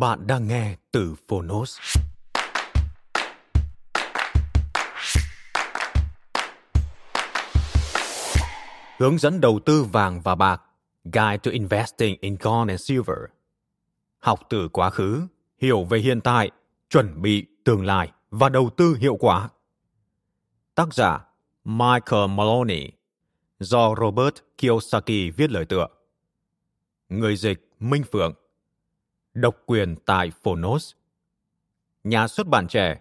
Bạn đang nghe từ Phonos. Hướng dẫn đầu tư vàng và bạc Guide to Investing in Gold and Silver Học từ quá khứ, hiểu về hiện tại, chuẩn bị tương lai và đầu tư hiệu quả. Tác giả Michael Maloney do Robert Kiyosaki viết lời tựa. Người dịch Minh Phượng Độc quyền tại Phonos. Nhà xuất bản trẻ.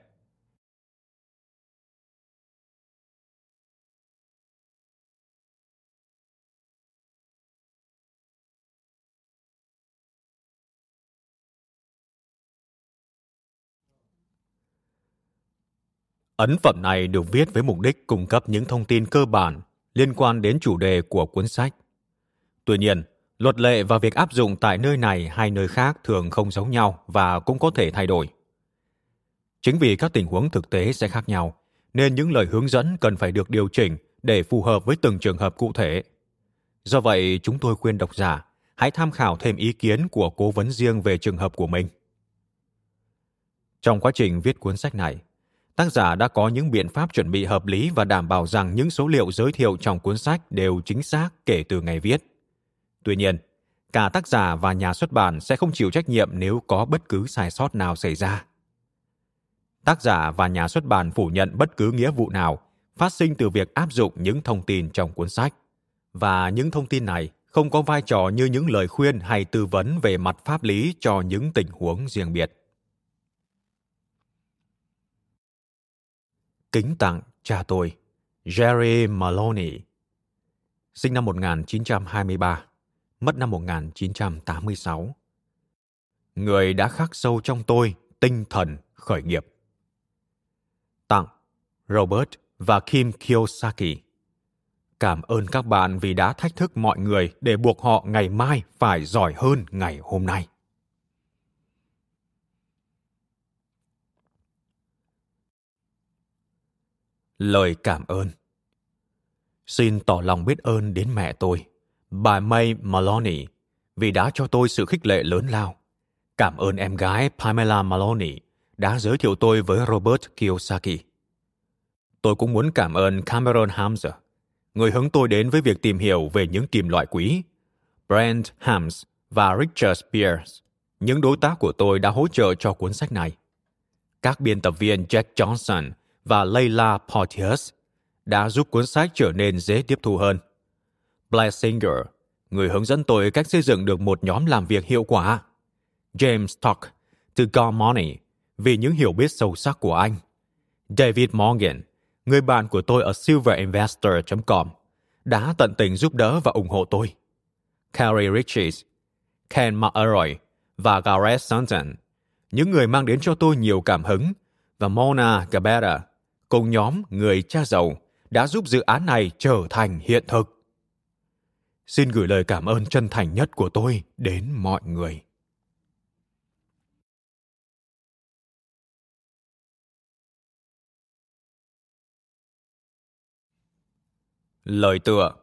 Ấn phẩm này được viết với mục đích cung cấp những thông tin cơ bản liên quan đến chủ đề của cuốn sách. Tuy nhiên, Luật lệ và việc áp dụng tại nơi này hay nơi khác thường không giống nhau và cũng có thể thay đổi. Chính vì các tình huống thực tế sẽ khác nhau, nên những lời hướng dẫn cần phải được điều chỉnh để phù hợp với từng trường hợp cụ thể. Do vậy, chúng tôi khuyên độc giả hãy tham khảo thêm ý kiến của cố vấn riêng về trường hợp của mình. Trong quá trình viết cuốn sách này, tác giả đã có những biện pháp chuẩn bị hợp lý và đảm bảo rằng những số liệu giới thiệu trong cuốn sách đều chính xác kể từ ngày viết Tuy nhiên, cả tác giả và nhà xuất bản sẽ không chịu trách nhiệm nếu có bất cứ sai sót nào xảy ra. Tác giả và nhà xuất bản phủ nhận bất cứ nghĩa vụ nào phát sinh từ việc áp dụng những thông tin trong cuốn sách và những thông tin này không có vai trò như những lời khuyên hay tư vấn về mặt pháp lý cho những tình huống riêng biệt. Kính tặng cha tôi, Jerry Maloney, sinh năm 1923 mất năm 1986. Người đã khắc sâu trong tôi tinh thần khởi nghiệp. Tặng, Robert và Kim Kiyosaki. Cảm ơn các bạn vì đã thách thức mọi người để buộc họ ngày mai phải giỏi hơn ngày hôm nay. Lời cảm ơn Xin tỏ lòng biết ơn đến mẹ tôi bà May Maloney vì đã cho tôi sự khích lệ lớn lao. Cảm ơn em gái Pamela Maloney đã giới thiệu tôi với Robert Kiyosaki. Tôi cũng muốn cảm ơn Cameron Hamzer, người hướng tôi đến với việc tìm hiểu về những kim loại quý, Brent Hams và Richard Spears, những đối tác của tôi đã hỗ trợ cho cuốn sách này. Các biên tập viên Jack Johnson và Layla Porteous đã giúp cuốn sách trở nên dễ tiếp thu hơn. Blessinger, người hướng dẫn tôi cách xây dựng được một nhóm làm việc hiệu quả. James Tuck, từ God Money, vì những hiểu biết sâu sắc của anh. David Morgan, người bạn của tôi ở silverinvestor.com, đã tận tình giúp đỡ và ủng hộ tôi. Carrie Riches, Ken McElroy và Gareth Sutton, những người mang đến cho tôi nhiều cảm hứng, và Mona Gabera, cùng nhóm người cha giàu, đã giúp dự án này trở thành hiện thực xin gửi lời cảm ơn chân thành nhất của tôi đến mọi người Lời tựa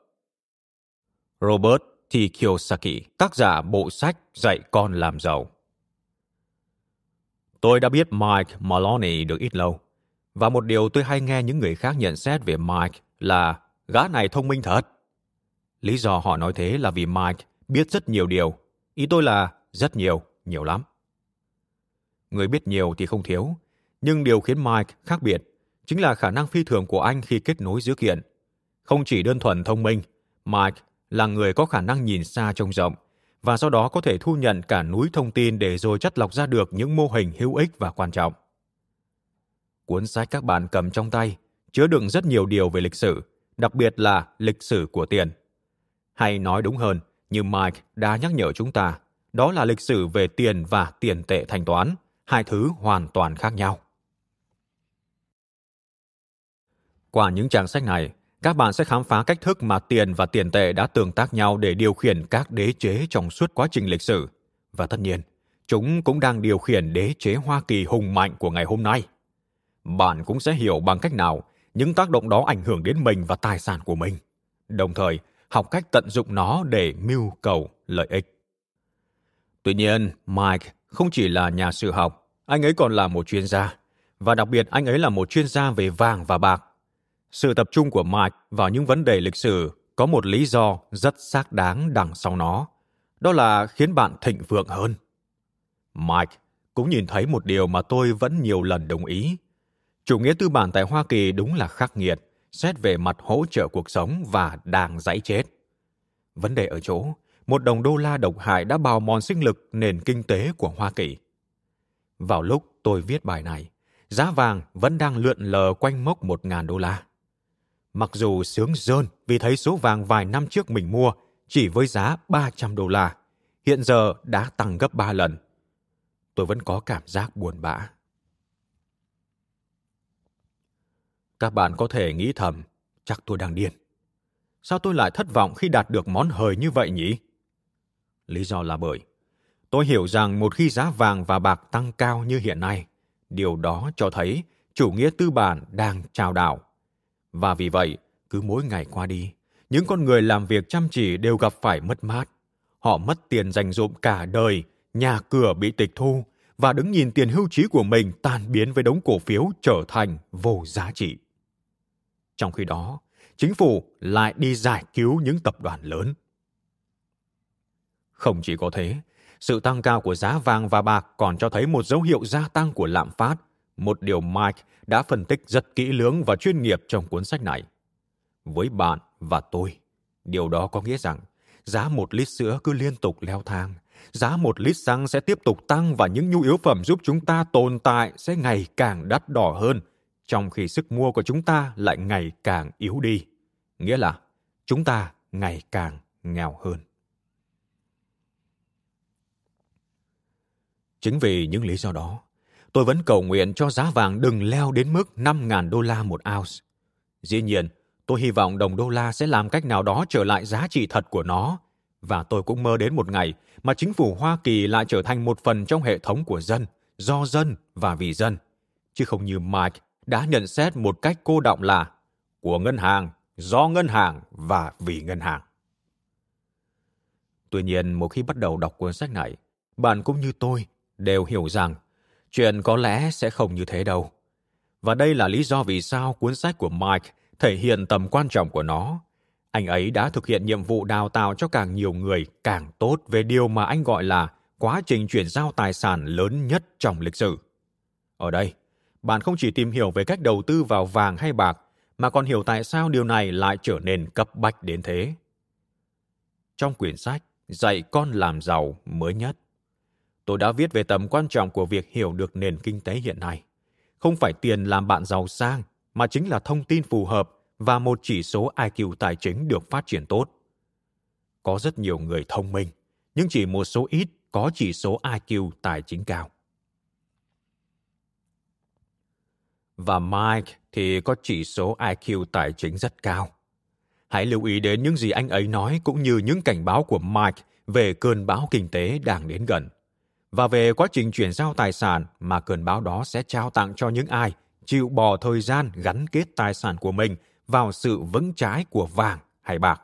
Robert T. Kiyosaki, tác giả bộ sách Dạy con làm giàu. Tôi đã biết Mike Maloney được ít lâu, và một điều tôi hay nghe những người khác nhận xét về Mike là gã này thông minh thật. Lý do họ nói thế là vì Mike biết rất nhiều điều. Ý tôi là rất nhiều, nhiều lắm. Người biết nhiều thì không thiếu, nhưng điều khiến Mike khác biệt chính là khả năng phi thường của anh khi kết nối dữ kiện. Không chỉ đơn thuần thông minh, Mike là người có khả năng nhìn xa trông rộng và sau đó có thể thu nhận cả núi thông tin để rồi chất lọc ra được những mô hình hữu ích và quan trọng. Cuốn sách các bạn cầm trong tay chứa đựng rất nhiều điều về lịch sử, đặc biệt là lịch sử của tiền. Hay nói đúng hơn, như Mike đã nhắc nhở chúng ta, đó là lịch sử về tiền và tiền tệ thanh toán, hai thứ hoàn toàn khác nhau. Qua những trang sách này, các bạn sẽ khám phá cách thức mà tiền và tiền tệ đã tương tác nhau để điều khiển các đế chế trong suốt quá trình lịch sử. Và tất nhiên, chúng cũng đang điều khiển đế chế Hoa Kỳ hùng mạnh của ngày hôm nay. Bạn cũng sẽ hiểu bằng cách nào những tác động đó ảnh hưởng đến mình và tài sản của mình. Đồng thời, học cách tận dụng nó để mưu cầu lợi ích. Tuy nhiên, Mike không chỉ là nhà sử học, anh ấy còn là một chuyên gia. Và đặc biệt anh ấy là một chuyên gia về vàng và bạc sự tập trung của Mike vào những vấn đề lịch sử có một lý do rất xác đáng đằng sau nó. Đó là khiến bạn thịnh vượng hơn. Mike cũng nhìn thấy một điều mà tôi vẫn nhiều lần đồng ý. Chủ nghĩa tư bản tại Hoa Kỳ đúng là khắc nghiệt, xét về mặt hỗ trợ cuộc sống và đang dãy chết. Vấn đề ở chỗ, một đồng đô la độc hại đã bào mòn sinh lực nền kinh tế của Hoa Kỳ. Vào lúc tôi viết bài này, giá vàng vẫn đang lượn lờ quanh mốc 1.000 đô la. Mặc dù sướng rơn vì thấy số vàng vài năm trước mình mua chỉ với giá 300 đô la, hiện giờ đã tăng gấp 3 lần. Tôi vẫn có cảm giác buồn bã. Các bạn có thể nghĩ thầm, chắc tôi đang điên. Sao tôi lại thất vọng khi đạt được món hời như vậy nhỉ? Lý do là bởi tôi hiểu rằng một khi giá vàng và bạc tăng cao như hiện nay, điều đó cho thấy chủ nghĩa tư bản đang trao đảo và vì vậy, cứ mỗi ngày qua đi, những con người làm việc chăm chỉ đều gặp phải mất mát. Họ mất tiền dành dụm cả đời, nhà cửa bị tịch thu và đứng nhìn tiền hưu trí của mình tan biến với đống cổ phiếu trở thành vô giá trị. Trong khi đó, chính phủ lại đi giải cứu những tập đoàn lớn. Không chỉ có thế, sự tăng cao của giá vàng và bạc còn cho thấy một dấu hiệu gia tăng của lạm phát một điều Mike đã phân tích rất kỹ lưỡng và chuyên nghiệp trong cuốn sách này. Với bạn và tôi, điều đó có nghĩa rằng giá một lít sữa cứ liên tục leo thang, giá một lít xăng sẽ tiếp tục tăng và những nhu yếu phẩm giúp chúng ta tồn tại sẽ ngày càng đắt đỏ hơn, trong khi sức mua của chúng ta lại ngày càng yếu đi. Nghĩa là chúng ta ngày càng nghèo hơn. Chính vì những lý do đó, tôi vẫn cầu nguyện cho giá vàng đừng leo đến mức 5.000 đô la một ounce. Dĩ nhiên, tôi hy vọng đồng đô la sẽ làm cách nào đó trở lại giá trị thật của nó. Và tôi cũng mơ đến một ngày mà chính phủ Hoa Kỳ lại trở thành một phần trong hệ thống của dân, do dân và vì dân. Chứ không như Mike đã nhận xét một cách cô động là của ngân hàng, do ngân hàng và vì ngân hàng. Tuy nhiên, một khi bắt đầu đọc cuốn sách này, bạn cũng như tôi đều hiểu rằng Chuyện có lẽ sẽ không như thế đâu. Và đây là lý do vì sao cuốn sách của Mike thể hiện tầm quan trọng của nó. Anh ấy đã thực hiện nhiệm vụ đào tạo cho càng nhiều người càng tốt về điều mà anh gọi là quá trình chuyển giao tài sản lớn nhất trong lịch sử. Ở đây, bạn không chỉ tìm hiểu về cách đầu tư vào vàng hay bạc, mà còn hiểu tại sao điều này lại trở nên cấp bách đến thế. Trong quyển sách Dạy con làm giàu mới nhất, tôi đã viết về tầm quan trọng của việc hiểu được nền kinh tế hiện nay. Không phải tiền làm bạn giàu sang, mà chính là thông tin phù hợp và một chỉ số IQ tài chính được phát triển tốt. Có rất nhiều người thông minh, nhưng chỉ một số ít có chỉ số IQ tài chính cao. Và Mike thì có chỉ số IQ tài chính rất cao. Hãy lưu ý đến những gì anh ấy nói cũng như những cảnh báo của Mike về cơn bão kinh tế đang đến gần và về quá trình chuyển giao tài sản mà cơn bão đó sẽ trao tặng cho những ai chịu bỏ thời gian gắn kết tài sản của mình vào sự vững trái của vàng hay bạc.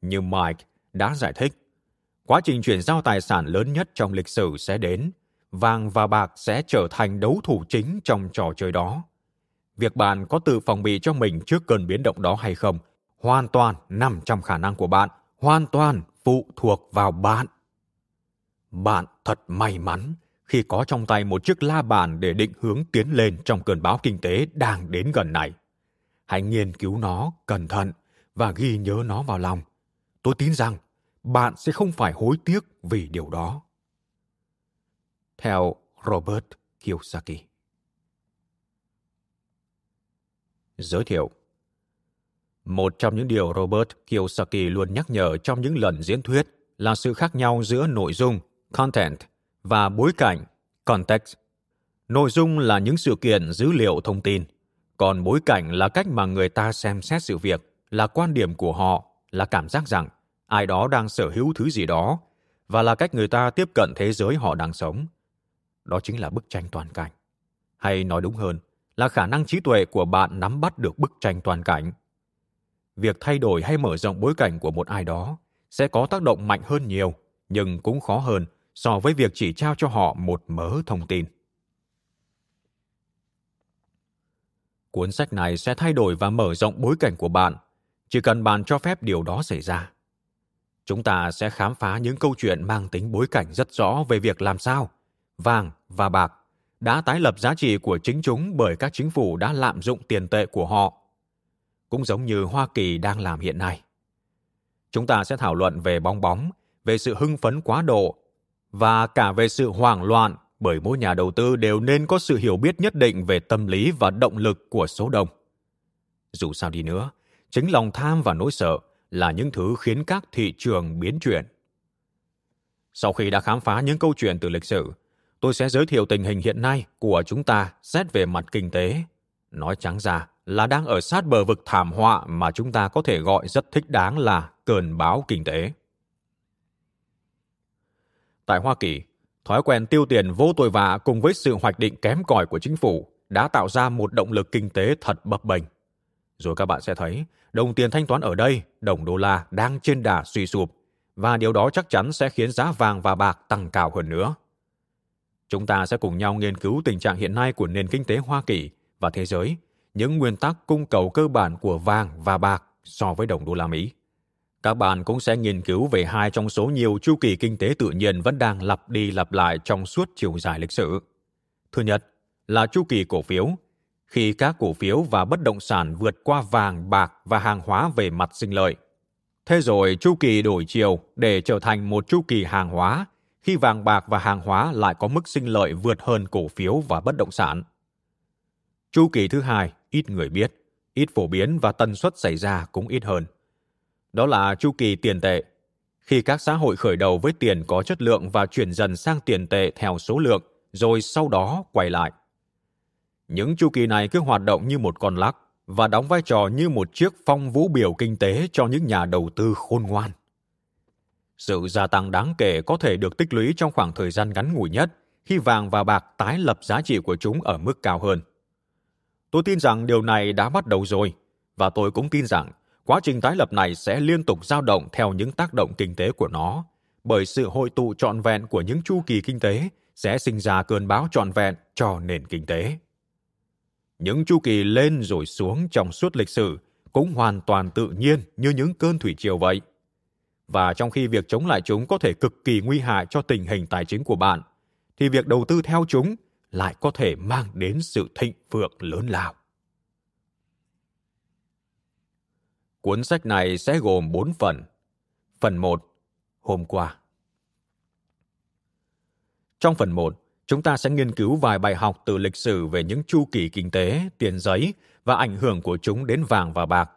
Như Mike đã giải thích, quá trình chuyển giao tài sản lớn nhất trong lịch sử sẽ đến, vàng và bạc sẽ trở thành đấu thủ chính trong trò chơi đó. việc bạn có tự phòng bị cho mình trước cơn biến động đó hay không hoàn toàn nằm trong khả năng của bạn, hoàn toàn phụ thuộc vào bạn. Bạn thật may mắn khi có trong tay một chiếc la bàn để định hướng tiến lên trong cơn bão kinh tế đang đến gần này. Hãy nghiên cứu nó cẩn thận và ghi nhớ nó vào lòng. Tôi tin rằng bạn sẽ không phải hối tiếc vì điều đó. Theo Robert Kiyosaki Giới thiệu Một trong những điều Robert Kiyosaki luôn nhắc nhở trong những lần diễn thuyết là sự khác nhau giữa nội dung, content, và bối cảnh, context. Nội dung là những sự kiện dữ liệu thông tin, còn bối cảnh là cách mà người ta xem xét sự việc, là quan điểm của họ, là cảm giác rằng ai đó đang sở hữu thứ gì đó và là cách người ta tiếp cận thế giới họ đang sống. Đó chính là bức tranh toàn cảnh. Hay nói đúng hơn, là khả năng trí tuệ của bạn nắm bắt được bức tranh toàn cảnh. Việc thay đổi hay mở rộng bối cảnh của một ai đó sẽ có tác động mạnh hơn nhiều, nhưng cũng khó hơn so với việc chỉ trao cho họ một mớ thông tin. Cuốn sách này sẽ thay đổi và mở rộng bối cảnh của bạn, chỉ cần bạn cho phép điều đó xảy ra. Chúng ta sẽ khám phá những câu chuyện mang tính bối cảnh rất rõ về việc làm sao vàng và bạc đã tái lập giá trị của chính chúng bởi các chính phủ đã lạm dụng tiền tệ của họ, cũng giống như Hoa Kỳ đang làm hiện nay. Chúng ta sẽ thảo luận về bong bóng, về sự hưng phấn quá độ và cả về sự hoảng loạn bởi mỗi nhà đầu tư đều nên có sự hiểu biết nhất định về tâm lý và động lực của số đông. Dù sao đi nữa, chính lòng tham và nỗi sợ là những thứ khiến các thị trường biến chuyển. Sau khi đã khám phá những câu chuyện từ lịch sử, tôi sẽ giới thiệu tình hình hiện nay của chúng ta xét về mặt kinh tế. Nói trắng ra là đang ở sát bờ vực thảm họa mà chúng ta có thể gọi rất thích đáng là cơn bão kinh tế. Tại Hoa Kỳ, thói quen tiêu tiền vô tội vạ cùng với sự hoạch định kém cỏi của chính phủ đã tạo ra một động lực kinh tế thật bập bềnh. Rồi các bạn sẽ thấy, đồng tiền thanh toán ở đây, đồng đô la đang trên đà suy sụp, và điều đó chắc chắn sẽ khiến giá vàng và bạc tăng cao hơn nữa. Chúng ta sẽ cùng nhau nghiên cứu tình trạng hiện nay của nền kinh tế Hoa Kỳ và thế giới, những nguyên tắc cung cầu cơ bản của vàng và bạc so với đồng đô la Mỹ. Các bạn cũng sẽ nghiên cứu về hai trong số nhiều chu kỳ kinh tế tự nhiên vẫn đang lặp đi lặp lại trong suốt chiều dài lịch sử. Thứ nhất là chu kỳ cổ phiếu, khi các cổ phiếu và bất động sản vượt qua vàng, bạc và hàng hóa về mặt sinh lợi. Thế rồi chu kỳ đổi chiều để trở thành một chu kỳ hàng hóa khi vàng bạc và hàng hóa lại có mức sinh lợi vượt hơn cổ phiếu và bất động sản. Chu kỳ thứ hai, ít người biết, ít phổ biến và tần suất xảy ra cũng ít hơn. Đó là chu kỳ tiền tệ. Khi các xã hội khởi đầu với tiền có chất lượng và chuyển dần sang tiền tệ theo số lượng, rồi sau đó quay lại. Những chu kỳ này cứ hoạt động như một con lắc và đóng vai trò như một chiếc phong vũ biểu kinh tế cho những nhà đầu tư khôn ngoan. Sự gia tăng đáng kể có thể được tích lũy trong khoảng thời gian ngắn ngủi nhất khi vàng và bạc tái lập giá trị của chúng ở mức cao hơn. Tôi tin rằng điều này đã bắt đầu rồi, và tôi cũng tin rằng quá trình tái lập này sẽ liên tục dao động theo những tác động kinh tế của nó, bởi sự hội tụ trọn vẹn của những chu kỳ kinh tế sẽ sinh ra cơn bão trọn vẹn cho nền kinh tế. Những chu kỳ lên rồi xuống trong suốt lịch sử cũng hoàn toàn tự nhiên như những cơn thủy triều vậy – và trong khi việc chống lại chúng có thể cực kỳ nguy hại cho tình hình tài chính của bạn, thì việc đầu tư theo chúng lại có thể mang đến sự thịnh vượng lớn lao. Cuốn sách này sẽ gồm 4 phần. Phần 1. Hôm qua. Trong phần 1, chúng ta sẽ nghiên cứu vài bài học từ lịch sử về những chu kỳ kinh tế, tiền giấy và ảnh hưởng của chúng đến vàng và bạc.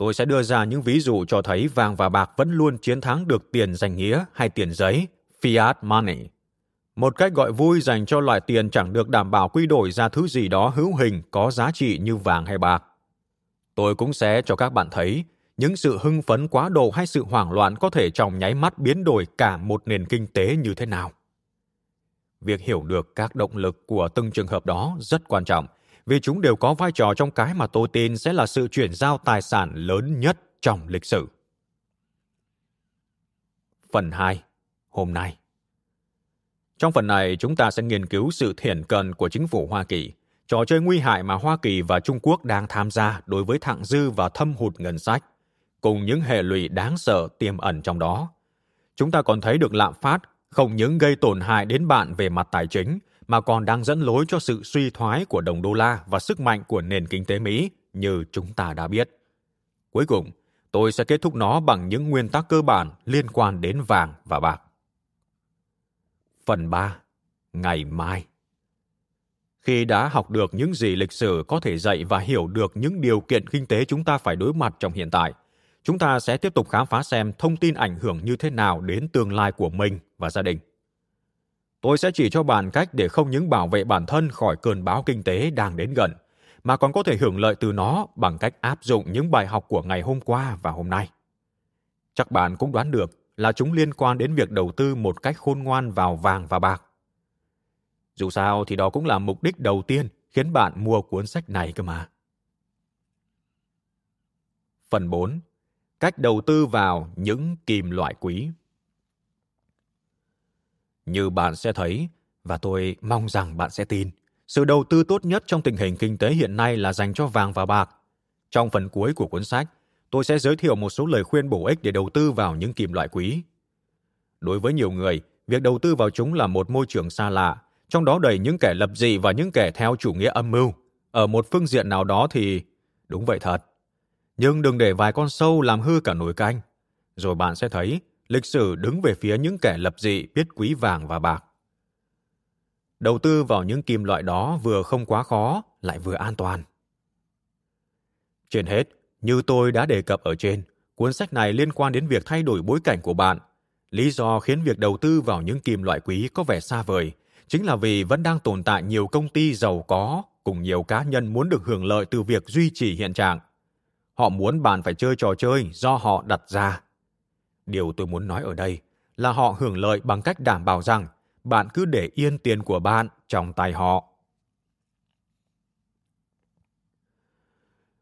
Tôi sẽ đưa ra những ví dụ cho thấy vàng và bạc vẫn luôn chiến thắng được tiền danh nghĩa hay tiền giấy, fiat money. Một cách gọi vui dành cho loại tiền chẳng được đảm bảo quy đổi ra thứ gì đó hữu hình có giá trị như vàng hay bạc. Tôi cũng sẽ cho các bạn thấy những sự hưng phấn quá độ hay sự hoảng loạn có thể trong nháy mắt biến đổi cả một nền kinh tế như thế nào. Việc hiểu được các động lực của từng trường hợp đó rất quan trọng – vì chúng đều có vai trò trong cái mà tôi tin sẽ là sự chuyển giao tài sản lớn nhất trong lịch sử. Phần 2. Hôm nay Trong phần này, chúng ta sẽ nghiên cứu sự thiển cận của chính phủ Hoa Kỳ, trò chơi nguy hại mà Hoa Kỳ và Trung Quốc đang tham gia đối với thặng dư và thâm hụt ngân sách, cùng những hệ lụy đáng sợ tiềm ẩn trong đó. Chúng ta còn thấy được lạm phát không những gây tổn hại đến bạn về mặt tài chính, mà còn đang dẫn lối cho sự suy thoái của đồng đô la và sức mạnh của nền kinh tế Mỹ như chúng ta đã biết. Cuối cùng, tôi sẽ kết thúc nó bằng những nguyên tắc cơ bản liên quan đến vàng và bạc. Phần 3. Ngày mai Khi đã học được những gì lịch sử có thể dạy và hiểu được những điều kiện kinh tế chúng ta phải đối mặt trong hiện tại, chúng ta sẽ tiếp tục khám phá xem thông tin ảnh hưởng như thế nào đến tương lai của mình và gia đình. Tôi sẽ chỉ cho bạn cách để không những bảo vệ bản thân khỏi cơn bão kinh tế đang đến gần, mà còn có thể hưởng lợi từ nó bằng cách áp dụng những bài học của ngày hôm qua và hôm nay. Chắc bạn cũng đoán được là chúng liên quan đến việc đầu tư một cách khôn ngoan vào vàng và bạc. Dù sao thì đó cũng là mục đích đầu tiên khiến bạn mua cuốn sách này cơ mà. Phần 4. Cách đầu tư vào những kim loại quý. Như bạn sẽ thấy, và tôi mong rằng bạn sẽ tin, sự đầu tư tốt nhất trong tình hình kinh tế hiện nay là dành cho vàng và bạc. Trong phần cuối của cuốn sách, tôi sẽ giới thiệu một số lời khuyên bổ ích để đầu tư vào những kim loại quý. Đối với nhiều người, việc đầu tư vào chúng là một môi trường xa lạ, trong đó đầy những kẻ lập dị và những kẻ theo chủ nghĩa âm mưu. Ở một phương diện nào đó thì đúng vậy thật. Nhưng đừng để vài con sâu làm hư cả nồi canh. Rồi bạn sẽ thấy lịch sử đứng về phía những kẻ lập dị biết quý vàng và bạc. Đầu tư vào những kim loại đó vừa không quá khó, lại vừa an toàn. Trên hết, như tôi đã đề cập ở trên, cuốn sách này liên quan đến việc thay đổi bối cảnh của bạn. Lý do khiến việc đầu tư vào những kim loại quý có vẻ xa vời chính là vì vẫn đang tồn tại nhiều công ty giàu có cùng nhiều cá nhân muốn được hưởng lợi từ việc duy trì hiện trạng. Họ muốn bạn phải chơi trò chơi do họ đặt ra. Điều tôi muốn nói ở đây là họ hưởng lợi bằng cách đảm bảo rằng bạn cứ để yên tiền của bạn trong tay họ.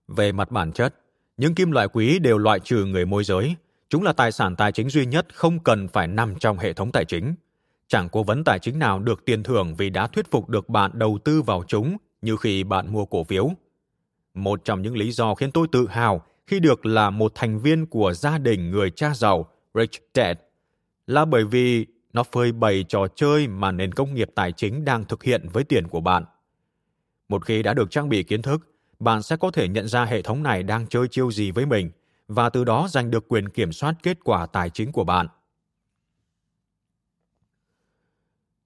Về mặt bản chất, những kim loại quý đều loại trừ người môi giới. Chúng là tài sản tài chính duy nhất không cần phải nằm trong hệ thống tài chính. Chẳng cố vấn tài chính nào được tiền thưởng vì đã thuyết phục được bạn đầu tư vào chúng như khi bạn mua cổ phiếu. Một trong những lý do khiến tôi tự hào khi được là một thành viên của gia đình người cha giàu Rich Dad là bởi vì nó phơi bày trò chơi mà nền công nghiệp tài chính đang thực hiện với tiền của bạn. Một khi đã được trang bị kiến thức, bạn sẽ có thể nhận ra hệ thống này đang chơi chiêu gì với mình và từ đó giành được quyền kiểm soát kết quả tài chính của bạn.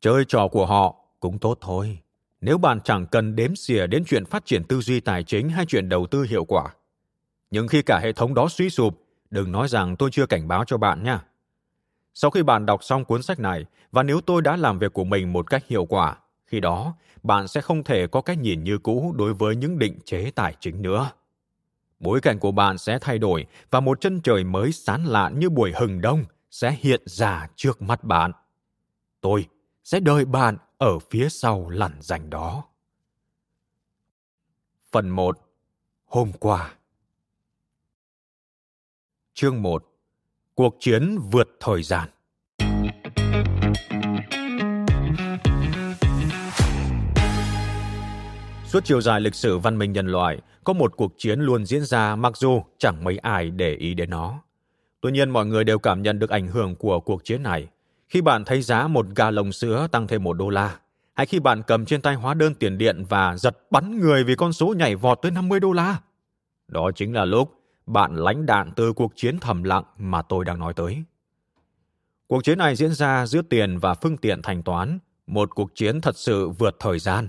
Chơi trò của họ cũng tốt thôi. Nếu bạn chẳng cần đếm xỉa đến chuyện phát triển tư duy tài chính hay chuyện đầu tư hiệu quả. Nhưng khi cả hệ thống đó suy sụp, đừng nói rằng tôi chưa cảnh báo cho bạn nha. Sau khi bạn đọc xong cuốn sách này, và nếu tôi đã làm việc của mình một cách hiệu quả, khi đó bạn sẽ không thể có cách nhìn như cũ đối với những định chế tài chính nữa. Bối cảnh của bạn sẽ thay đổi và một chân trời mới sán lạn như buổi hừng đông sẽ hiện ra trước mắt bạn. Tôi sẽ đợi bạn ở phía sau lằn rành đó. Phần 1. Hôm qua Chương 1 Cuộc chiến vượt thời gian Suốt chiều dài lịch sử văn minh nhân loại, có một cuộc chiến luôn diễn ra mặc dù chẳng mấy ai để ý đến nó. Tuy nhiên mọi người đều cảm nhận được ảnh hưởng của cuộc chiến này. Khi bạn thấy giá một gà lồng sữa tăng thêm một đô la, hay khi bạn cầm trên tay hóa đơn tiền điện và giật bắn người vì con số nhảy vọt tới 50 đô la. Đó chính là lúc bạn lãnh đạn từ cuộc chiến thầm lặng mà tôi đang nói tới. Cuộc chiến này diễn ra giữa tiền và phương tiện thanh toán, một cuộc chiến thật sự vượt thời gian.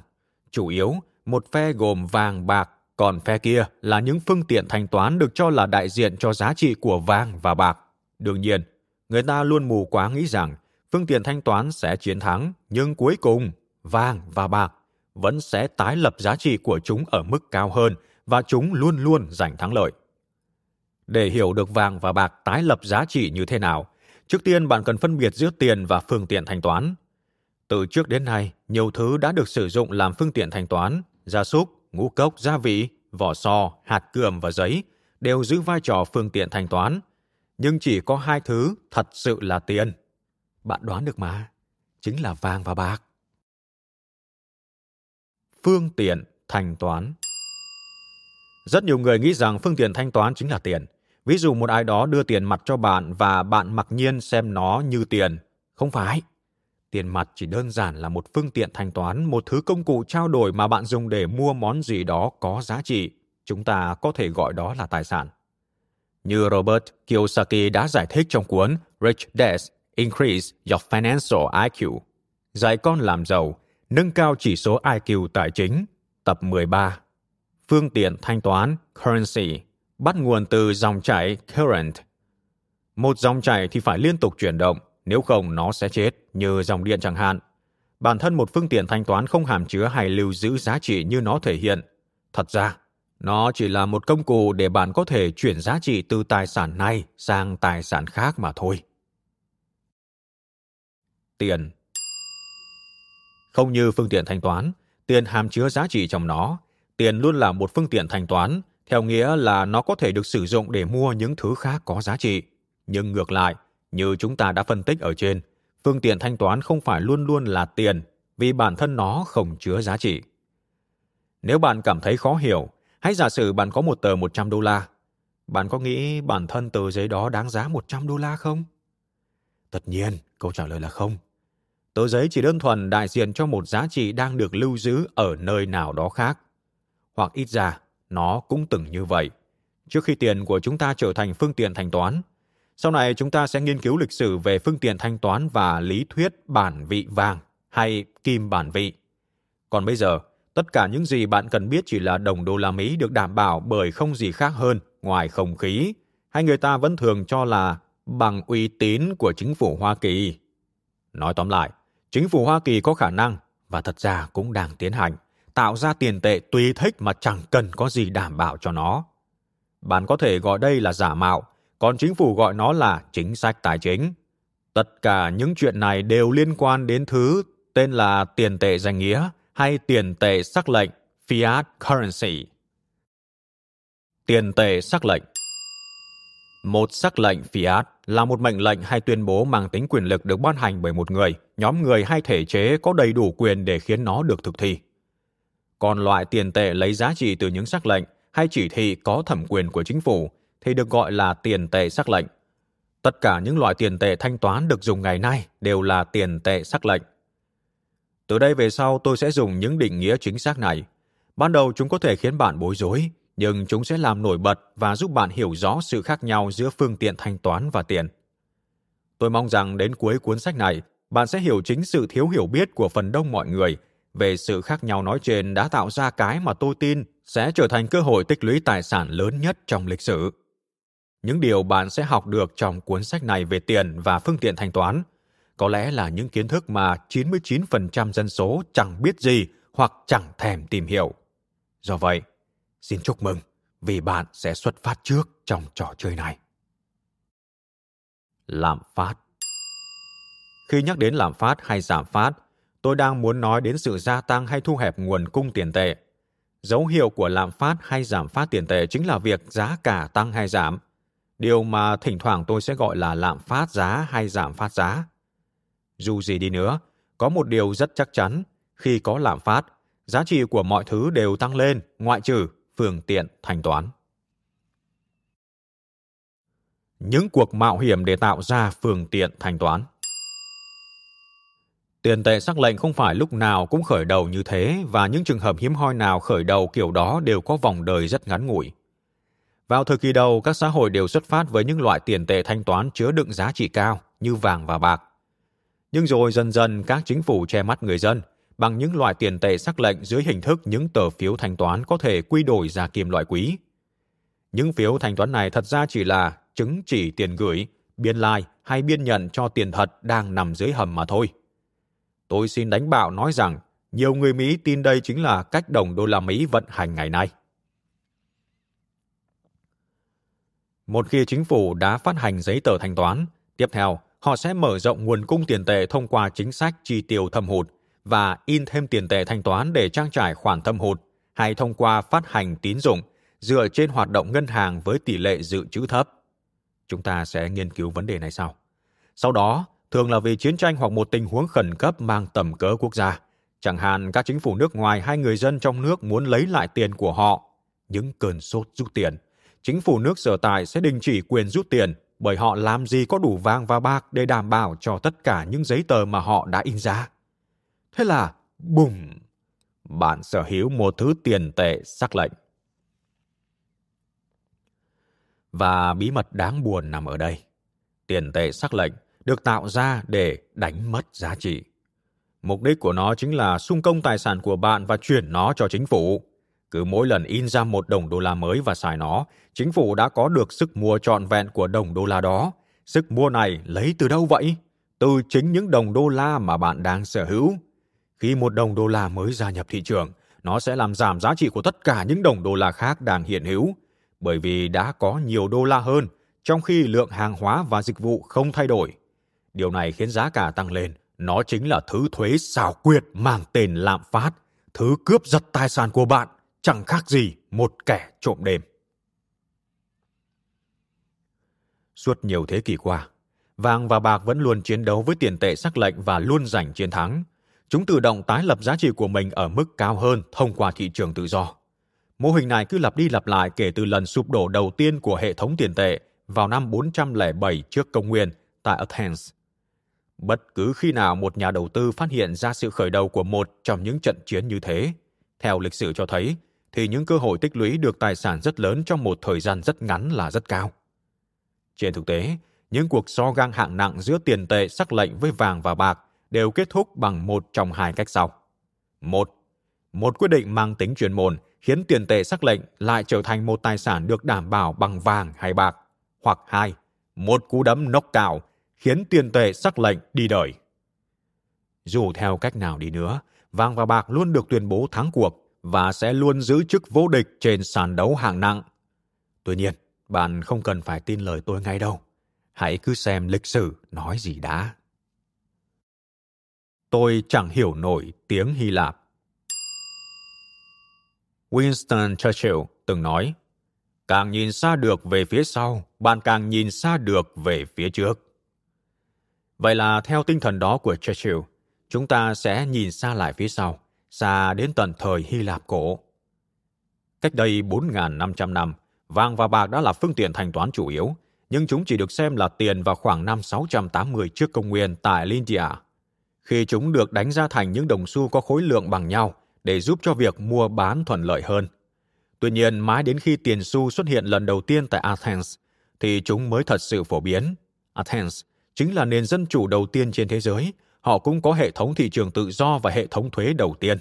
Chủ yếu, một phe gồm vàng bạc, còn phe kia là những phương tiện thanh toán được cho là đại diện cho giá trị của vàng và bạc. Đương nhiên, người ta luôn mù quá nghĩ rằng phương tiện thanh toán sẽ chiến thắng, nhưng cuối cùng, vàng và bạc vẫn sẽ tái lập giá trị của chúng ở mức cao hơn và chúng luôn luôn giành thắng lợi. Để hiểu được vàng và bạc tái lập giá trị như thế nào, trước tiên bạn cần phân biệt giữa tiền và phương tiện thanh toán. Từ trước đến nay, nhiều thứ đã được sử dụng làm phương tiện thanh toán, gia súc, ngũ cốc, gia vị, vỏ sò, hạt cườm và giấy đều giữ vai trò phương tiện thanh toán. Nhưng chỉ có hai thứ thật sự là tiền. Bạn đoán được mà, chính là vàng và bạc. Phương tiện thanh toán. Rất nhiều người nghĩ rằng phương tiện thanh toán chính là tiền. Ví dụ một ai đó đưa tiền mặt cho bạn và bạn mặc nhiên xem nó như tiền. Không phải. Tiền mặt chỉ đơn giản là một phương tiện thanh toán, một thứ công cụ trao đổi mà bạn dùng để mua món gì đó có giá trị. Chúng ta có thể gọi đó là tài sản. Như Robert Kiyosaki đã giải thích trong cuốn Rich Dads Increase Your Financial IQ, dạy con làm giàu, nâng cao chỉ số IQ tài chính, tập 13. Phương tiện thanh toán currency bắt nguồn từ dòng chảy current. Một dòng chảy thì phải liên tục chuyển động, nếu không nó sẽ chết, như dòng điện chẳng hạn. Bản thân một phương tiện thanh toán không hàm chứa hay lưu giữ giá trị như nó thể hiện. Thật ra, nó chỉ là một công cụ để bạn có thể chuyển giá trị từ tài sản này sang tài sản khác mà thôi. Tiền Không như phương tiện thanh toán, tiền hàm chứa giá trị trong nó. Tiền luôn là một phương tiện thanh toán, theo nghĩa là nó có thể được sử dụng để mua những thứ khác có giá trị. Nhưng ngược lại, như chúng ta đã phân tích ở trên, phương tiện thanh toán không phải luôn luôn là tiền vì bản thân nó không chứa giá trị. Nếu bạn cảm thấy khó hiểu, hãy giả sử bạn có một tờ 100 đô la. Bạn có nghĩ bản thân tờ giấy đó đáng giá 100 đô la không? Tất nhiên, câu trả lời là không. Tờ giấy chỉ đơn thuần đại diện cho một giá trị đang được lưu giữ ở nơi nào đó khác. Hoặc ít ra, nó cũng từng như vậy. Trước khi tiền của chúng ta trở thành phương tiện thanh toán, sau này chúng ta sẽ nghiên cứu lịch sử về phương tiện thanh toán và lý thuyết bản vị vàng hay kim bản vị. Còn bây giờ, tất cả những gì bạn cần biết chỉ là đồng đô la Mỹ được đảm bảo bởi không gì khác hơn ngoài không khí, hay người ta vẫn thường cho là bằng uy tín của chính phủ Hoa Kỳ. Nói tóm lại, chính phủ Hoa Kỳ có khả năng, và thật ra cũng đang tiến hành, tạo ra tiền tệ tùy thích mà chẳng cần có gì đảm bảo cho nó. Bạn có thể gọi đây là giả mạo, còn chính phủ gọi nó là chính sách tài chính. Tất cả những chuyện này đều liên quan đến thứ tên là tiền tệ danh nghĩa hay tiền tệ sắc lệnh fiat currency. Tiền tệ sắc lệnh Một sắc lệnh fiat là một mệnh lệnh hay tuyên bố mang tính quyền lực được ban hành bởi một người, nhóm người hay thể chế có đầy đủ quyền để khiến nó được thực thi. Còn loại tiền tệ lấy giá trị từ những sắc lệnh hay chỉ thị có thẩm quyền của chính phủ thì được gọi là tiền tệ sắc lệnh. Tất cả những loại tiền tệ thanh toán được dùng ngày nay đều là tiền tệ sắc lệnh. Từ đây về sau tôi sẽ dùng những định nghĩa chính xác này. Ban đầu chúng có thể khiến bạn bối rối, nhưng chúng sẽ làm nổi bật và giúp bạn hiểu rõ sự khác nhau giữa phương tiện thanh toán và tiền. Tôi mong rằng đến cuối cuốn sách này, bạn sẽ hiểu chính sự thiếu hiểu biết của phần đông mọi người về sự khác nhau nói trên đã tạo ra cái mà tôi tin sẽ trở thành cơ hội tích lũy tài sản lớn nhất trong lịch sử. Những điều bạn sẽ học được trong cuốn sách này về tiền và phương tiện thanh toán có lẽ là những kiến thức mà 99% dân số chẳng biết gì hoặc chẳng thèm tìm hiểu. Do vậy, xin chúc mừng vì bạn sẽ xuất phát trước trong trò chơi này. Lạm phát Khi nhắc đến lạm phát hay giảm phát, tôi đang muốn nói đến sự gia tăng hay thu hẹp nguồn cung tiền tệ. Dấu hiệu của lạm phát hay giảm phát tiền tệ chính là việc giá cả tăng hay giảm – điều mà thỉnh thoảng tôi sẽ gọi là lạm phát giá hay giảm phát giá. Dù gì đi nữa, có một điều rất chắc chắn, khi có lạm phát, giá trị của mọi thứ đều tăng lên, ngoại trừ phương tiện thanh toán. Những cuộc mạo hiểm để tạo ra phương tiện thanh toán. Tiền tệ sắc lệnh không phải lúc nào cũng khởi đầu như thế và những trường hợp hiếm hoi nào khởi đầu kiểu đó đều có vòng đời rất ngắn ngủi. Vào thời kỳ đầu, các xã hội đều xuất phát với những loại tiền tệ thanh toán chứa đựng giá trị cao như vàng và bạc. Nhưng rồi dần dần các chính phủ che mắt người dân bằng những loại tiền tệ sắc lệnh dưới hình thức những tờ phiếu thanh toán có thể quy đổi ra kim loại quý. Những phiếu thanh toán này thật ra chỉ là chứng chỉ tiền gửi, biên lai like hay biên nhận cho tiền thật đang nằm dưới hầm mà thôi. Tôi xin đánh bạo nói rằng nhiều người Mỹ tin đây chính là cách đồng đô la Mỹ vận hành ngày nay. Một khi chính phủ đã phát hành giấy tờ thanh toán, tiếp theo họ sẽ mở rộng nguồn cung tiền tệ thông qua chính sách chi tiêu thâm hụt và in thêm tiền tệ thanh toán để trang trải khoản thâm hụt hay thông qua phát hành tín dụng dựa trên hoạt động ngân hàng với tỷ lệ dự trữ thấp. Chúng ta sẽ nghiên cứu vấn đề này sau. Sau đó, thường là vì chiến tranh hoặc một tình huống khẩn cấp mang tầm cỡ quốc gia, Chẳng hạn các chính phủ nước ngoài hay người dân trong nước muốn lấy lại tiền của họ, những cơn sốt rút tiền. Chính phủ nước sở tại sẽ đình chỉ quyền rút tiền bởi họ làm gì có đủ vàng và bạc để đảm bảo cho tất cả những giấy tờ mà họ đã in ra. Thế là, bùm, bạn sở hữu một thứ tiền tệ sắc lệnh. Và bí mật đáng buồn nằm ở đây. Tiền tệ sắc lệnh được tạo ra để đánh mất giá trị. Mục đích của nó chính là sung công tài sản của bạn và chuyển nó cho chính phủ. Cứ mỗi lần in ra một đồng đô la mới và xài nó, chính phủ đã có được sức mua trọn vẹn của đồng đô la đó. Sức mua này lấy từ đâu vậy? Từ chính những đồng đô la mà bạn đang sở hữu. Khi một đồng đô la mới gia nhập thị trường, nó sẽ làm giảm giá trị của tất cả những đồng đô la khác đang hiện hữu, bởi vì đã có nhiều đô la hơn, trong khi lượng hàng hóa và dịch vụ không thay đổi. Điều này khiến giá cả tăng lên. Nó chính là thứ thuế xảo quyệt mang tên lạm phát, thứ cướp giật tài sản của bạn, chẳng khác gì một kẻ trộm đêm. Suốt nhiều thế kỷ qua, vàng và bạc vẫn luôn chiến đấu với tiền tệ sắc lệnh và luôn giành chiến thắng. Chúng tự động tái lập giá trị của mình ở mức cao hơn thông qua thị trường tự do. Mô hình này cứ lặp đi lặp lại kể từ lần sụp đổ đầu tiên của hệ thống tiền tệ vào năm 407 trước công nguyên tại Athens. Bất cứ khi nào một nhà đầu tư phát hiện ra sự khởi đầu của một trong những trận chiến như thế, theo lịch sử cho thấy, thì những cơ hội tích lũy được tài sản rất lớn trong một thời gian rất ngắn là rất cao. Trên thực tế, những cuộc so gang hạng nặng giữa tiền tệ sắc lệnh với vàng và bạc đều kết thúc bằng một trong hai cách sau. Một, một quyết định mang tính chuyên môn khiến tiền tệ sắc lệnh lại trở thành một tài sản được đảm bảo bằng vàng hay bạc. Hoặc hai, một cú đấm knockout cào khiến tiền tệ sắc lệnh đi đời. Dù theo cách nào đi nữa, vàng và bạc luôn được tuyên bố thắng cuộc và sẽ luôn giữ chức vô địch trên sàn đấu hạng nặng. Tuy nhiên, bạn không cần phải tin lời tôi ngay đâu. Hãy cứ xem lịch sử nói gì đã. Tôi chẳng hiểu nổi tiếng Hy Lạp. Winston Churchill từng nói, càng nhìn xa được về phía sau, bạn càng nhìn xa được về phía trước. Vậy là theo tinh thần đó của Churchill, chúng ta sẽ nhìn xa lại phía sau, xa đến tận thời Hy Lạp cổ. Cách đây 4.500 năm, vàng và bạc đã là phương tiện thanh toán chủ yếu, nhưng chúng chỉ được xem là tiền vào khoảng năm 680 trước công nguyên tại Lydia. Khi chúng được đánh ra thành những đồng xu có khối lượng bằng nhau để giúp cho việc mua bán thuận lợi hơn. Tuy nhiên, mãi đến khi tiền xu xuất hiện lần đầu tiên tại Athens, thì chúng mới thật sự phổ biến. Athens chính là nền dân chủ đầu tiên trên thế giới, họ cũng có hệ thống thị trường tự do và hệ thống thuế đầu tiên.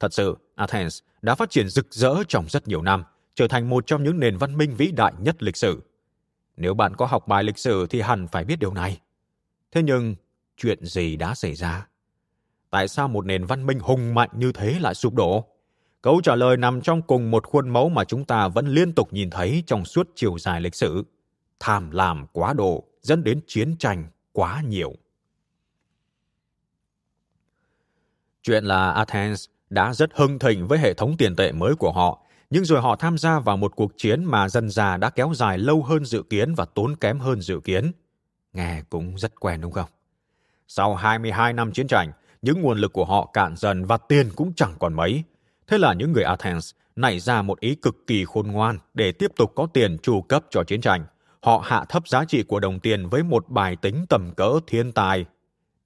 Thật sự, Athens đã phát triển rực rỡ trong rất nhiều năm, trở thành một trong những nền văn minh vĩ đại nhất lịch sử. Nếu bạn có học bài lịch sử thì hẳn phải biết điều này. Thế nhưng, chuyện gì đã xảy ra? Tại sao một nền văn minh hùng mạnh như thế lại sụp đổ? Câu trả lời nằm trong cùng một khuôn mẫu mà chúng ta vẫn liên tục nhìn thấy trong suốt chiều dài lịch sử. Tham lam quá độ dẫn đến chiến tranh quá nhiều. Chuyện là Athens đã rất hưng thịnh với hệ thống tiền tệ mới của họ, nhưng rồi họ tham gia vào một cuộc chiến mà dần già đã kéo dài lâu hơn dự kiến và tốn kém hơn dự kiến. Nghe cũng rất quen đúng không? Sau 22 năm chiến tranh, những nguồn lực của họ cạn dần và tiền cũng chẳng còn mấy. Thế là những người Athens nảy ra một ý cực kỳ khôn ngoan để tiếp tục có tiền tru cấp cho chiến tranh họ hạ thấp giá trị của đồng tiền với một bài tính tầm cỡ thiên tài.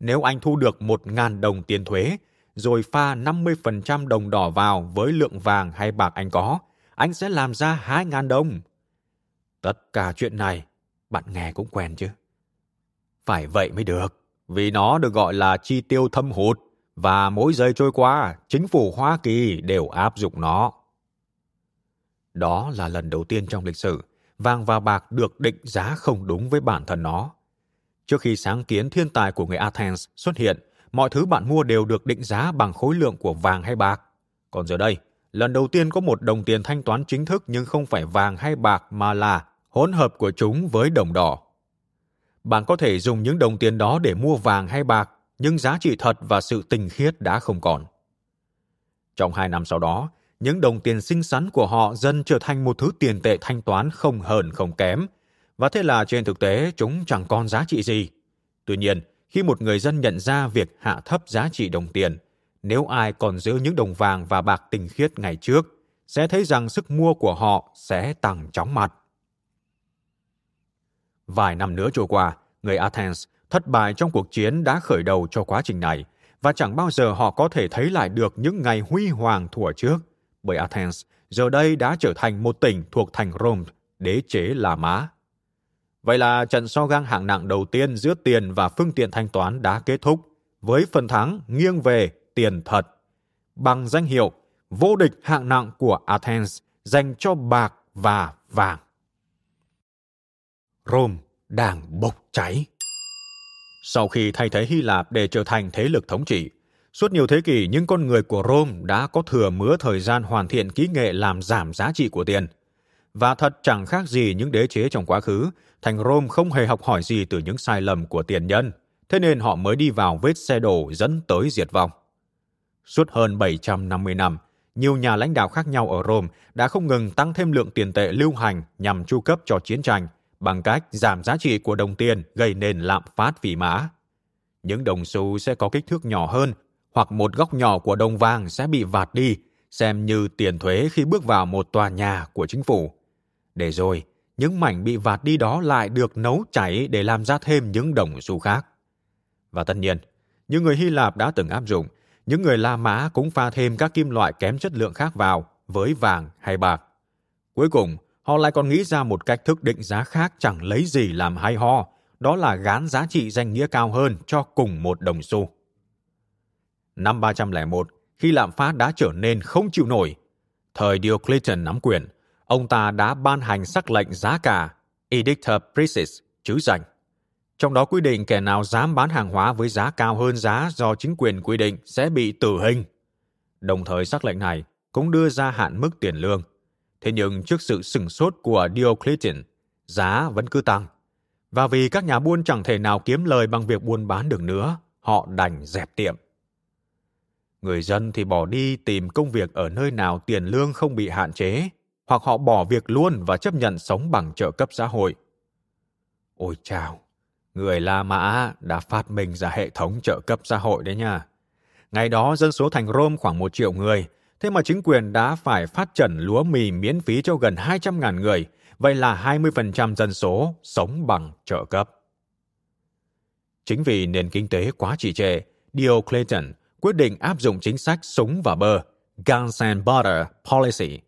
Nếu anh thu được một ngàn đồng tiền thuế, rồi pha 50% đồng đỏ vào với lượng vàng hay bạc anh có, anh sẽ làm ra hai ngàn đồng. Tất cả chuyện này, bạn nghe cũng quen chứ. Phải vậy mới được, vì nó được gọi là chi tiêu thâm hụt, và mỗi giây trôi qua, chính phủ Hoa Kỳ đều áp dụng nó. Đó là lần đầu tiên trong lịch sử vàng và bạc được định giá không đúng với bản thân nó. Trước khi sáng kiến thiên tài của người Athens xuất hiện, mọi thứ bạn mua đều được định giá bằng khối lượng của vàng hay bạc. Còn giờ đây, lần đầu tiên có một đồng tiền thanh toán chính thức nhưng không phải vàng hay bạc mà là hỗn hợp của chúng với đồng đỏ. Bạn có thể dùng những đồng tiền đó để mua vàng hay bạc, nhưng giá trị thật và sự tinh khiết đã không còn. Trong hai năm sau đó, những đồng tiền xinh xắn của họ dần trở thành một thứ tiền tệ thanh toán không hờn không kém. Và thế là trên thực tế chúng chẳng còn giá trị gì. Tuy nhiên, khi một người dân nhận ra việc hạ thấp giá trị đồng tiền, nếu ai còn giữ những đồng vàng và bạc tinh khiết ngày trước, sẽ thấy rằng sức mua của họ sẽ tăng chóng mặt. Vài năm nữa trôi qua, người Athens thất bại trong cuộc chiến đã khởi đầu cho quá trình này và chẳng bao giờ họ có thể thấy lại được những ngày huy hoàng thuở trước, bởi Athens giờ đây đã trở thành một tỉnh thuộc thành Rome, đế chế La Mã. Vậy là trận so gang hạng nặng đầu tiên giữa tiền và phương tiện thanh toán đã kết thúc, với phần thắng nghiêng về tiền thật, bằng danh hiệu vô địch hạng nặng của Athens dành cho bạc và vàng. Rome đang bốc cháy. Sau khi thay thế Hy Lạp để trở thành thế lực thống trị, suốt nhiều thế kỷ những con người của Rome đã có thừa mứa thời gian hoàn thiện kỹ nghệ làm giảm giá trị của tiền. Và thật chẳng khác gì những đế chế trong quá khứ, thành Rome không hề học hỏi gì từ những sai lầm của tiền nhân, thế nên họ mới đi vào vết xe đổ dẫn tới diệt vong. Suốt hơn 750 năm, nhiều nhà lãnh đạo khác nhau ở Rome đã không ngừng tăng thêm lượng tiền tệ lưu hành nhằm chu cấp cho chiến tranh – bằng cách giảm giá trị của đồng tiền gây nên lạm phát vì mã. Những đồng xu sẽ có kích thước nhỏ hơn hoặc một góc nhỏ của đồng vàng sẽ bị vạt đi, xem như tiền thuế khi bước vào một tòa nhà của chính phủ. Để rồi, những mảnh bị vạt đi đó lại được nấu chảy để làm ra thêm những đồng xu khác. Và tất nhiên, những người Hy Lạp đã từng áp dụng, những người La Mã cũng pha thêm các kim loại kém chất lượng khác vào với vàng hay bạc. Cuối cùng, họ lại còn nghĩ ra một cách thức định giá khác chẳng lấy gì làm hay ho, đó là gán giá trị danh nghĩa cao hơn cho cùng một đồng xu. Năm 301, khi lạm phát đã trở nên không chịu nổi, thời Diocletian nắm quyền, ông ta đã ban hành sắc lệnh giá cả Edicta Prisis, chứ danh. Trong đó quy định kẻ nào dám bán hàng hóa với giá cao hơn giá do chính quyền quy định sẽ bị tử hình. Đồng thời sắc lệnh này cũng đưa ra hạn mức tiền lương Thế nhưng trước sự sửng sốt của Diocletian, giá vẫn cứ tăng. Và vì các nhà buôn chẳng thể nào kiếm lời bằng việc buôn bán được nữa, họ đành dẹp tiệm. Người dân thì bỏ đi tìm công việc ở nơi nào tiền lương không bị hạn chế, hoặc họ bỏ việc luôn và chấp nhận sống bằng trợ cấp xã hội. Ôi chào, người La Mã đã phát minh ra hệ thống trợ cấp xã hội đấy nha. Ngày đó dân số thành Rome khoảng một triệu người, Thế mà chính quyền đã phải phát trần lúa mì miễn phí cho gần 200.000 người, vậy là 20% dân số sống bằng trợ cấp. Chính vì nền kinh tế quá trì trệ, Diocletian quyết định áp dụng chính sách súng và bơ, Guns and Butter Policy,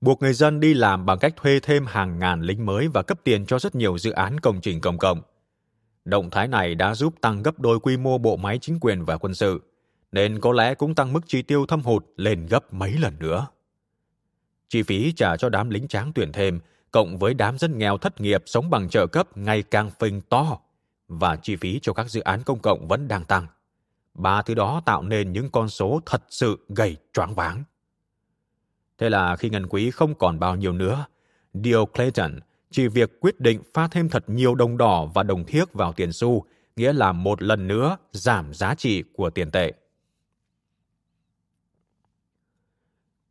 buộc người dân đi làm bằng cách thuê thêm hàng ngàn lính mới và cấp tiền cho rất nhiều dự án công trình công cộng. Động thái này đã giúp tăng gấp đôi quy mô bộ máy chính quyền và quân sự – nên có lẽ cũng tăng mức chi tiêu thâm hụt lên gấp mấy lần nữa. Chi phí trả cho đám lính tráng tuyển thêm, cộng với đám dân nghèo thất nghiệp sống bằng trợ cấp ngày càng phình to, và chi phí cho các dự án công cộng vẫn đang tăng. Ba thứ đó tạo nên những con số thật sự gầy choáng váng. Thế là khi ngân quý không còn bao nhiêu nữa, Diocletian chỉ việc quyết định pha thêm thật nhiều đồng đỏ và đồng thiếc vào tiền xu, nghĩa là một lần nữa giảm giá trị của tiền tệ.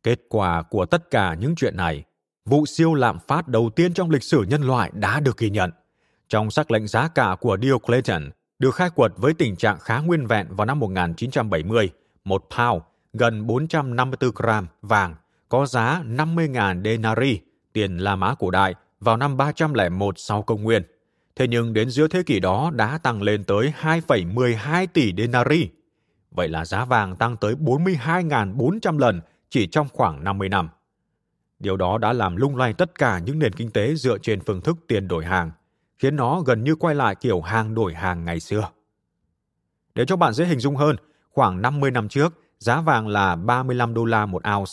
Kết quả của tất cả những chuyện này, vụ siêu lạm phát đầu tiên trong lịch sử nhân loại đã được ghi nhận. Trong sắc lệnh giá cả của Diocletian, được khai quật với tình trạng khá nguyên vẹn vào năm 1970, một pound, gần 454 gram vàng, có giá 50.000 denari, tiền La Mã cổ đại, vào năm 301 sau công nguyên. Thế nhưng đến giữa thế kỷ đó đã tăng lên tới 2,12 tỷ denari. Vậy là giá vàng tăng tới 42.400 lần chỉ trong khoảng 50 năm. Điều đó đã làm lung lay tất cả những nền kinh tế dựa trên phương thức tiền đổi hàng, khiến nó gần như quay lại kiểu hàng đổi hàng ngày xưa. Để cho bạn dễ hình dung hơn, khoảng 50 năm trước, giá vàng là 35 đô la một ounce.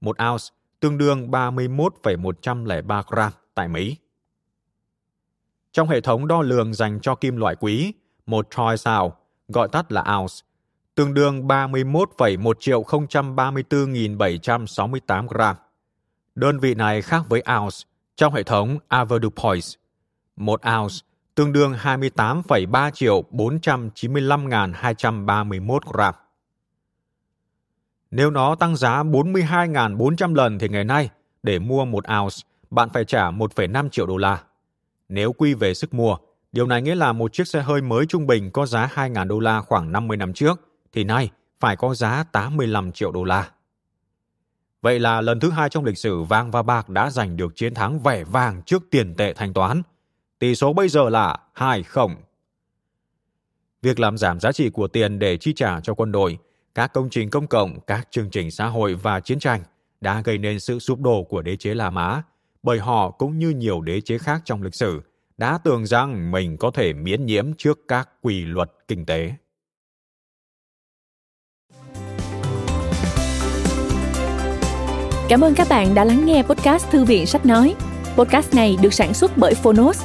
Một ounce tương đương 31,103 gram tại Mỹ. Trong hệ thống đo lường dành cho kim loại quý, một troy sao, gọi tắt là ounce, tương đương 31,1 triệu 034.768 gram. Đơn vị này khác với ounce trong hệ thống Avoirdupois. 1 ounce tương đương 28,3 triệu 495.231 gram. Nếu nó tăng giá 42.400 lần thì ngày nay, để mua 1 ounce, bạn phải trả 1,5 triệu đô la. Nếu quy về sức mua, điều này nghĩa là một chiếc xe hơi mới trung bình có giá 2.000 đô la khoảng 50 năm trước – thì nay phải có giá 85 triệu đô la. Vậy là lần thứ hai trong lịch sử vàng và bạc đã giành được chiến thắng vẻ vàng trước tiền tệ thanh toán. Tỷ số bây giờ là 2-0. Việc làm giảm giá trị của tiền để chi trả cho quân đội, các công trình công cộng, các chương trình xã hội và chiến tranh đã gây nên sự sụp đổ của đế chế La Mã, bởi họ cũng như nhiều đế chế khác trong lịch sử đã tưởng rằng mình có thể miễn nhiễm trước các quy luật kinh tế. Cảm ơn các bạn đã lắng nghe podcast Thư viện Sách Nói. Podcast này được sản xuất bởi Phonos,